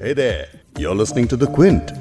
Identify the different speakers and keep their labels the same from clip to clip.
Speaker 1: Hey there, you're listening to The Quint.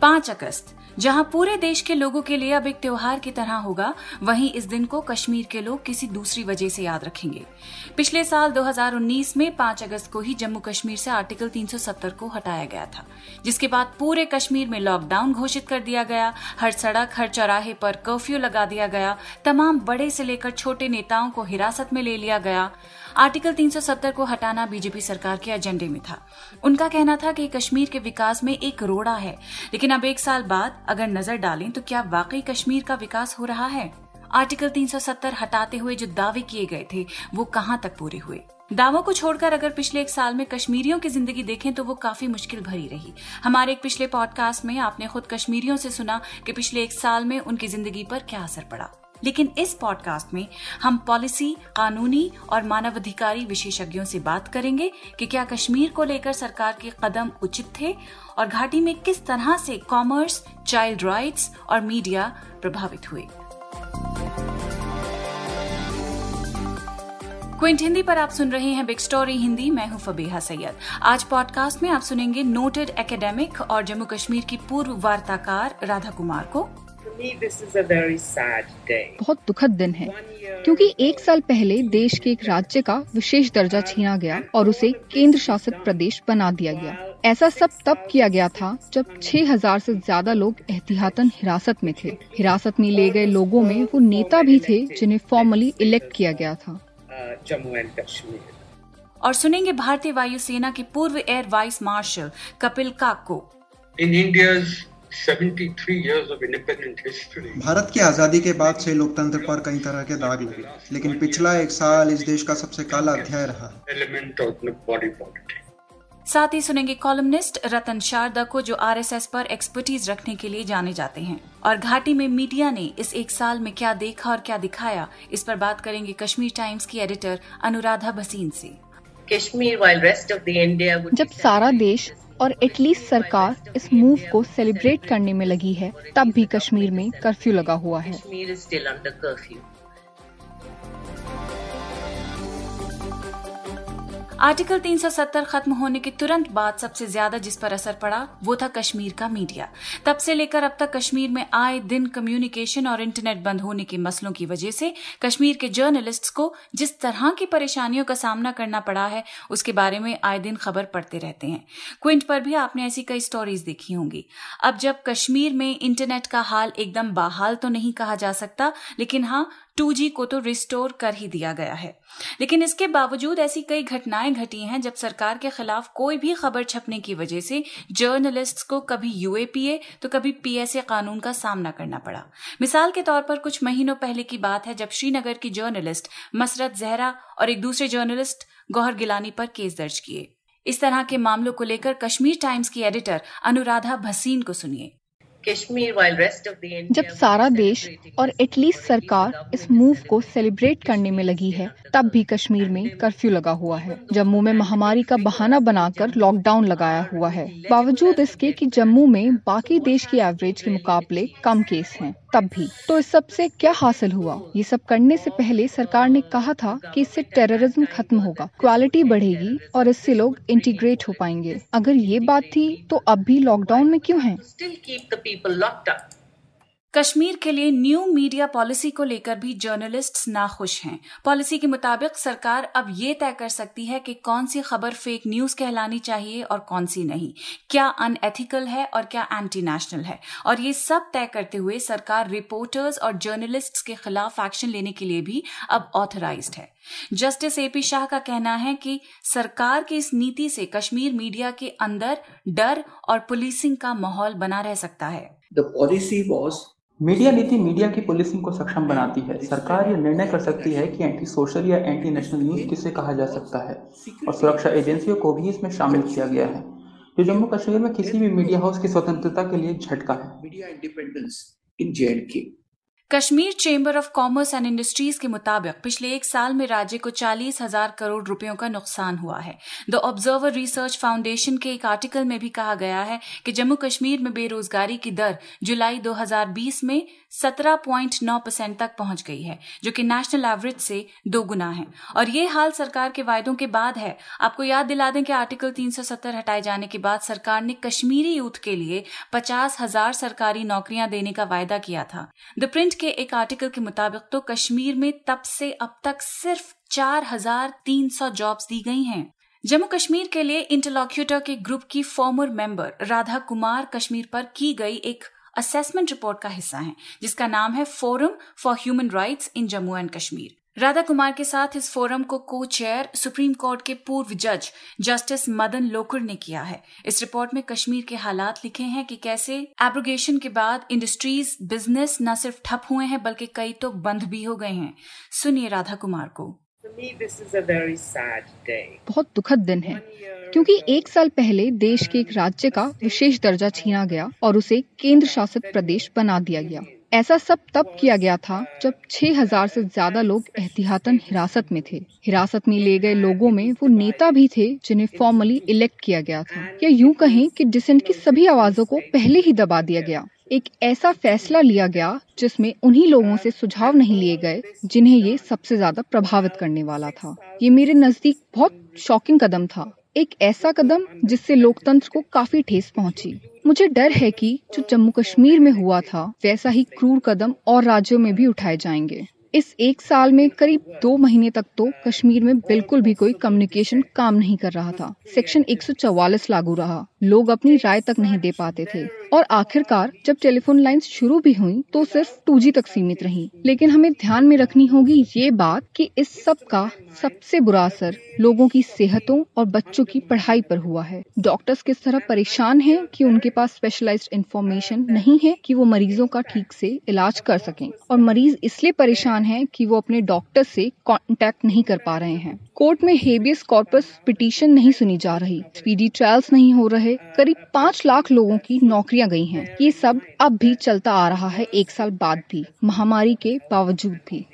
Speaker 2: पांच अगस्त जहाँ पूरे देश के लोगों के लिए अब एक त्योहार की तरह होगा, वहीं इस दिन को कश्मीर के लोग किसी दूसरी वजह से याद रखेंगे। पिछले साल 2019 में 5 अगस्त को ही जम्मू कश्मीर से आर्टिकल 370 को हटाया गया था, जिसके बाद पूरे कश्मीर में लॉकडाउन घोषित कर दिया गया, हर सड़क, हर चौराहे पर कर्फ्यू लगा दिया गया, तमाम बड़े से लेकर छोटे नेताओं को हिरासत में ले लिया गया। आर्टिकल 370 को हटाना बीजेपी सरकार के एजेंडे में था। उनका कहना था कि कश्मीर के विकास में एक रोड़ा है। लेकिन अब एक साल बाद अगर नज़र डालें तो क्या वाकई कश्मीर का विकास हो रहा है? आर्टिकल 370 हटाते हुए जो दावे किए गए थे, वो कहाँ तक पूरे हुए? दावों को छोड़कर अगर पिछले एक साल में कश्मीरियों की ज़िंदगी देखें तो वो काफ़ी मुश्किल भरी रही। हमारे एक पिछले पॉडकास्ट में आपने खुद कश्मीरियों से सुना कि पिछले एक साल में उनकी ज़िंदगी पर क्या असर पड़ा। लेकिन इस पॉडकास्ट में हम पॉलिसी कानूनी और मानवाधिकारी विशेषज्ञों से बात करेंगे कि क्या कश्मीर को लेकर सरकार के कदम उचित थे और घाटी में किस तरह से कॉमर्स चाइल्ड राइट्स और मीडिया प्रभावित हुए। क्विंट हिंदी पर आप सुन रहे हैं बिग स्टोरी हिंदी मैं हूँ फबीहा सैयद। आज पॉडकास्ट में आप सुनेंगे नोटेड एकेडमिक और जम्मू कश्मीर की पूर्व वार्ताकार राधा कुमार को।
Speaker 3: बहुत दुखद दिन है। क्योंकि एक साल पहले देश के एक राज्य का विशेष दर्जा छीना गया और उसे केंद्र शासित प्रदेश बना दिया गया। ऐसा सब तब किया गया था जब 6000 से ज़्यादा लोग एहतियातन हिरासत में थे। हिरासत में ले गए लोगों में वो नेता भी थे जिन्हें फॉर्मली इलेक्ट किया गया था।
Speaker 4: जम्मू एंड कश्मीर
Speaker 2: और सुनेंगे भारतीय वायुसेना के पूर्व air vice marshal Kapil Kako.
Speaker 4: In India's 73 years of independent history.
Speaker 5: Bharat की आज़ादी के बाद से लोकतंत्र पर कई तरह के दाग लगे लेकिन पिछला एक साल इस देश का सबसे काला अध्याय रहा।
Speaker 2: साथ ही सुनेंगे कॉलमनिस्ट रतन शारदा को जो आरएसएस पर एक्सपर्टीज रखने के लिए जाने जाते हैं। और घाटी में मीडिया ने इस एक साल में क्या देखा और क्या दिखाया इस पर बात करेंगे कश्मीर टाइम्स की एडिटर अनुराधा भसीन से।
Speaker 6: Kashmir while rest of the India
Speaker 3: जब सारा देश और एटलीस्ट सरकार इस मूव को सेलिब्रेट करने में लगी है, तब भी कश्मीर में कर्फ्यू लगा हुआ है।
Speaker 2: आर्टिकल 370 खत्म होने के तुरंत बाद सबसे ज़्यादा जिस पर असर पड़ा, वो था कश्मीर का मीडिया। तब से लेकर अब तक कश्मीर में आए दिन कम्युनिकेशन और इंटरनेट बंद होने के मसलों की वजह से कश्मीर के जर्नलिस्ट्स को जिस तरह की परेशानियों का सामना करना पड़ा है, उसके बारे में आए दिन खबर पढ़ते रहते हैं। क्विंट पर भी आपने ऐसी कई स्टोरीज देखी होंगी। अब जब कश्मीर में इंटरनेट का हाल एकदम बहाल तो नहीं कहा जा सकता, लेकिन हाँ 2G को तो रिस्टोर कर ही दिया गया है। लेकिन इसके बावजूद ऐसी कई घटनाएँ घटी हैं, जब सरकार के खिलाफ कोई भी खबर छपने की वजह से जर्नलिस्ट्स को कभी यूएपीए तो कभी पीएसए कानून का सामना करना पड़ा। मिसाल के तौर पर कुछ महीनों पहले की बात है, जब श्रीनगर की जर्नलिस्ट मसरत जहरा और एक दूसरे जर्नलिस्ट गौहर गिलानी पर केस दर्ज किए। इस तरह के मामलों को लेकर कश्मीर टाइम्स की एडिटर अनुराधा भसीन को सुनिए।
Speaker 3: जब सारा देश और एटलीस्ट सरकार इस मूव को सेलिब्रेट करने में लगी है तब भी कश्मीर में कर्फ्यू लगा हुआ है। जम्मू में महामारी का बहाना बनाकर लॉकडाउन लगाया हुआ है। बावजूद इसके कि जम्मू में बाकी देश की एवरेज के मुकाबले कम केस हैं। तब भी। तो इस सबसे क्या हासिल हुआ? ये सब करने से पहले सरकार ने कहा था कि इससे टेररिज्म खत्म होगा। क्वालिटी बढ़ेगी और इससे लोग इंटीग्रेट हो पाएँगे। अगर ये बात थी तो अब भी लॉकडाउन में क्यों हैं?
Speaker 2: कश्मीर के लिए न्यू मीडिया पॉलिसी को लेकर भी जर्नलिस्ट्स नाखुश हैं। पॉलिसी के मुताबिक सरकार अब ये तय कर सकती है कि कौन सी खबर फेक न्यूज़ कहलानी चाहिए और कौन सी नहीं। क्या अनएथिकल है और क्या एंटी नेशनल है? और ये सब तय करते हुए सरकार रिपोर्टर्स और जर्नलिस्ट्स के खिलाफ एक्शन लेने के लिए भी अब ऑथराइज है। जस्टिस एपी शाह का कहना है कि सरकार की इस नीति से कश्मीर मीडिया के अंदर डर और पुलिसिंग का माहौल बना रह सकता है।
Speaker 7: The policy was
Speaker 8: मीडिया नीति मीडिया की पुलिसिंग को सक्षम बनाती है। सरकार यह निर्णय कर सकती है कि एंटी सोशल या एंटी नेशनल न्यूज़ किसे कहा जा सकता है और सुरक्षा एजेंसियों को भी इसमें शामिल किया गया है। जो जम्मू कश्मीर में किसी भी मीडिया हाउस की स्वतंत्रता के लिए झटका है।
Speaker 7: Media independence in J and J&K.
Speaker 2: Kashmir chamber of commerce and industries के मुताबिक पिछले एक साल में राज्य को चालीस हज़ार करोड़ रुपयों का नुकसान हुआ है। द ऑब्जर्वर रिसर्च फाउंडेशन के एक आर्टिकल में भी कहा गया है कि जम्मू कश्मीर में बेरोजगारी की दर जुलाई 2020 में 17.9 परसेंट तक पहुँच गई है, जो कि नेशनल एवरेज से दो गुना है। और ये हाल सरकार के वायदों के बाद है। आपको याद दिला दें कि आर्टिकल 370 हटाए जाने के बाद सरकार ने कश्मीरी यूथ के लिए पचास हज़ार सरकारी नौकरियाँ देने का वायदा किया था। द प्रिंट के एक आर्टिकल के मुताबिक तो कश्मीर में तब से अब तक सिर्फ़ चार हज़ार तीन सौ जॉब्स दी गई हैं। जम्मू कश्मीर के लिए इंटरलॉक्यूटर के ग्रुप की फॉर्मर मेंबर राधा कुमार कश्मीर पर की गई एक असेसमेंट रिपोर्ट का हिस्सा है, जिसका नाम है forum for human rights in Jammu and Kashmir Radha Kumar के साथ इस फोरम को को चेयर सुप्रीम कोर्ट के पूर्व जज जस्टिस मदन लोकुर ने किया है। इस रिपोर्ट में कश्मीर के हालात लिखे हैं कि कैसे एब्रोगेशन के बाद इंडस्ट्रीज़ बिज़नेस न सिर्फ़ ठप हुए हैं बल्कि कई तो बंद भी हो गए हैं। सुनिए राधा कुमार को
Speaker 3: बहुत दुखद दिन है क्योंकि एक साल पहले देश के एक राज्य का विशेष दर्जा छीना गया और उसे केंद्र शासित प्रदेश बना दिया गया। ऐसा सब तब किया गया था जब 6000 से ज़्यादा लोग एहतियातन हिरासत में थे। हिरासत में ले गए लोगों में वो नेता भी थे जिन्हें फॉर्मली इलेक्ट किया गया था। या यूँ कहें कि डिसेंट की सभी आवाजों को पहले ही दबा दिया गया। एक ऐसा फैसला लिया गया जिसमें उन्हीं लोगों से सुझाव नहीं लिए गए जिन्हें ये सबसे ज़्यादा प्रभावित करने वाला था। ये मेरे नज़दीक बहुत शॉकिंग कदम था। एक ऐसा कदम जिससे लोकतंत्र को काफ़ी ठेस पहुँची। मुझे डर है कि जो जम्मू कश्मीर में हुआ था, वैसा ही क्रूर कदम और राज्यों में भी उठाए जाएँगे। इस एक साल में करीब दो महीने तक तो कश्मीर में बिल्कुल भी कोई कम्युनिकेशन काम नहीं कर रहा था। सेक्शन 144 लागू रहा। लोग अपनी राय तक नहीं दे पाते थे। और आखिरकार, जब टेलीफोन लाइंस शुरू भी हुई तो सिर्फ़ टू तक सीमित रही। लेकिन हमें ध्यान में रखनी होगी ये बात कि इस सब का सबसे बुरा असर लोगों की सेहतों और बच्चों की पढ़ाई पर हुआ है। डॉक्टर्स किस तरह परेशान हैं कि उनके पास स्पेशलाइज्ड इंफॉर्मेशन नहीं है कि वो मरीजों का ठीक से इलाज कर सकें। और मरीज़ इसलिए परेशान हैं कि वो अपने डॉक्टर से कांटेक्ट नहीं कर पा रहे हैं। कोर्ट में हेबियस कॉर्पस पिटीशन नहीं सुनी जा रही। स्पीडी ट्रायल्स नहीं हो रहे। करीब पाँच लाख लोगों की नौकरियाँ गई हैं। ये सब अब भी चलता आ रहा है एक साल बाद भी। महामारी के बावजूद भी।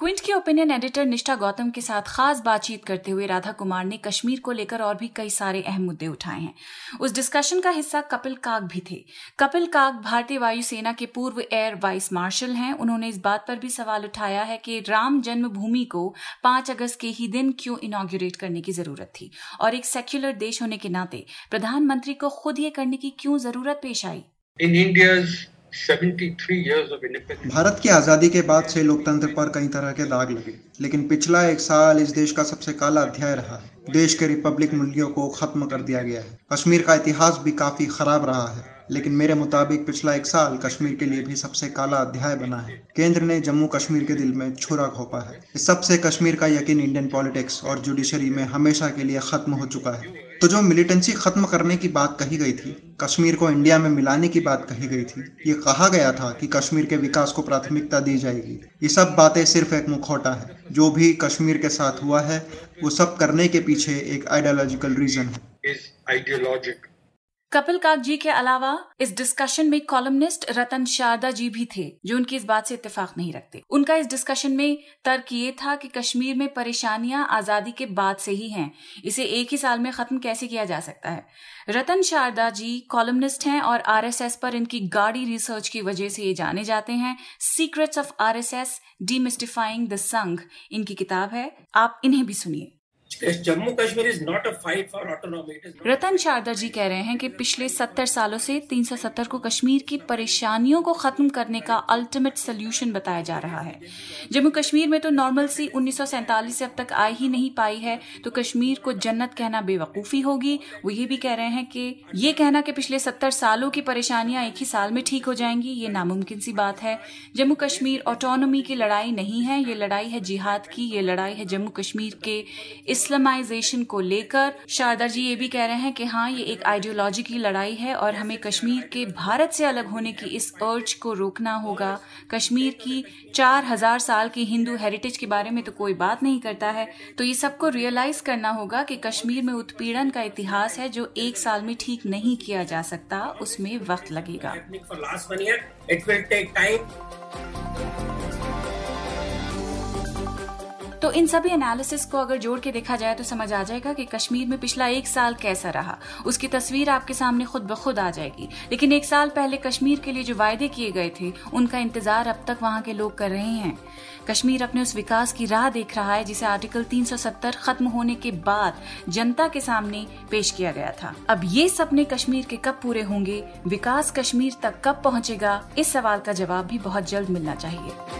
Speaker 2: क्विंट के ओपिनियन एडिटर निष्ठा गौतम के साथ खास बातचीत करते हुए राधा कुमार ने कश्मीर को लेकर और भी कई सारे अहम मुद्दे उठाए हैं। उस डिस्कशन का हिस्सा कपिल काग भी थे। कपिल काग भारतीय वायुसेना के पूर्व एयर वाइस मार्शल हैं। उन्होंने इस बात पर भी सवाल उठाया है कि राम जन्मभूमि को पाँच अगस्त के ही दिन क्यों इनोग्रेट करने की ज़रूरत थी? और एक सेक्युलर देश होने के नाते प्रधानमंत्री को खुद ये करने की क्यों ज़रूरत पेश आई?
Speaker 4: In India's
Speaker 5: भारत की आज़ादी के बाद से लोकतंत्र पर कई तरह के दाग लगे, लेकिन पिछला एक साल इस देश का सबसे काला अध्याय रहा। है देश के रिपब्लिक मूल्यों को खत्म कर दिया गया है। कश्मीर का इतिहास भी काफ़ी खराब रहा है, लेकिन मेरे मुताबिक पिछला एक साल कश्मीर के लिए भी सबसे काला अध्याय बना है। केंद्र ने जम्मू कश्मीर के दिल में छुरा घोपा है। इस सबसे कश्मीर का यकीन इंडियन पॉलिटिक्स और जुडिशरी में हमेशा के लिए खत्म हो चुका है। तो जो मिलिटेंसी खत्म करने की बात कही गई थी, कश्मीर को इंडिया में मिलाने की बात कही गई थी, ये कहा गया था कि कश्मीर के विकास को प्राथमिकता दी जाएगी। ये सब बातें सिर्फ़ एक मुखौटा है। जो भी कश्मीर के साथ हुआ है, वो सब करने के पीछे एक आइडियोलॉजिकल रीजन है।
Speaker 2: कपिल काक जी के अलावा, इस डिस्कशन में कॉलमनिस्ट रतन शारदा जी भी थे, जो उनकी इस बात से इत्तेफाक नहीं रखते। उनका इस डिस्कशन में तर्क ये था कि कश्मीर में परेशानियाँ आज़ादी के बाद से ही हैं। इसे एक ही साल में खत्म कैसे किया जा सकता है? रतन शारदा जी कॉलमनिस्ट हैं और आरएसएस पर इनकी गाड़ी रिसर्च की वजह से ये जाने जाते हैं। Secrets of RSS demystifying the Sangh इनकी किताब है। आप इन्हें भी सुनिए।
Speaker 7: Jammu Kashmir is not a fight for autonomy
Speaker 2: Ratan Sharda ji कह रहे हैं कि पिछले सत्तर सालों से 370 को कश्मीर की परेशानियों को खत्म करने का अल्टीमेट सोल्यूशन बताया जा रहा है। जम्मू कश्मीर में तो नॉर्मल सी उन्नीस से अब तक आ ही नहीं पाई है तो कश्मीर को जन्नत कहना बेवकूफ़ी होगी। वो ये भी कह रहे हैं कि ये कहना कि पिछले सत्तर सालों की परेशानियाँ एक ही साल में ठीक हो जाएँगी ये नामुमकिन सी बात है। जम्मू कश्मीर ऑटोनॉमी की लड़ाई नहीं है ये लड़ाई है जिहाद की ये लड़ाई है जम्मू कश्मीर के इस इस्लामाइजेशन को लेकर शारदा जी ये भी कह रहे हैं कि हाँ ये एक आइडियोलॉजी की लड़ाई है और हमें कश्मीर के भारत से अलग होने की इस अर्ज़ को रोकना होगा। कश्मीर की चार हज़ार साल की हिंदू हेरिटेज के बारे में तो कोई बात नहीं करता है। तो ये सबको रियलाइज़ करना होगा कि कश्मीर में उत्पीड़न का इतिहास है जो एक साल में ठीक नहीं किया जा सकता, उसमें वक्त लगेगा। तो इन सभी एनालिसिस को अगर जोड़ के देखा जाए तो समझ आ जाएगा कि कश्मीर में पिछला एक साल कैसा रहा। उसकी तस्वीर आपके सामने खुद ब खुद आ जाएगी। लेकिन एक साल पहले कश्मीर के लिए जो वायदे किए गए थे, उनका इंतज़ार अब तक वहाँ के लोग कर रहे हैं। कश्मीर अपने उस विकास की राह देख रहा है, जिसे आर्टिकल 370 खत्म होने के बाद जनता के सामने पेश किया गया था। अब ये सपने कश्मीर के कब पूरे होंगे? विकास कश्मीर तक कब पहुंचेगा? इस सवाल का जवाब भी बहुत जल्द मिलना चाहिए।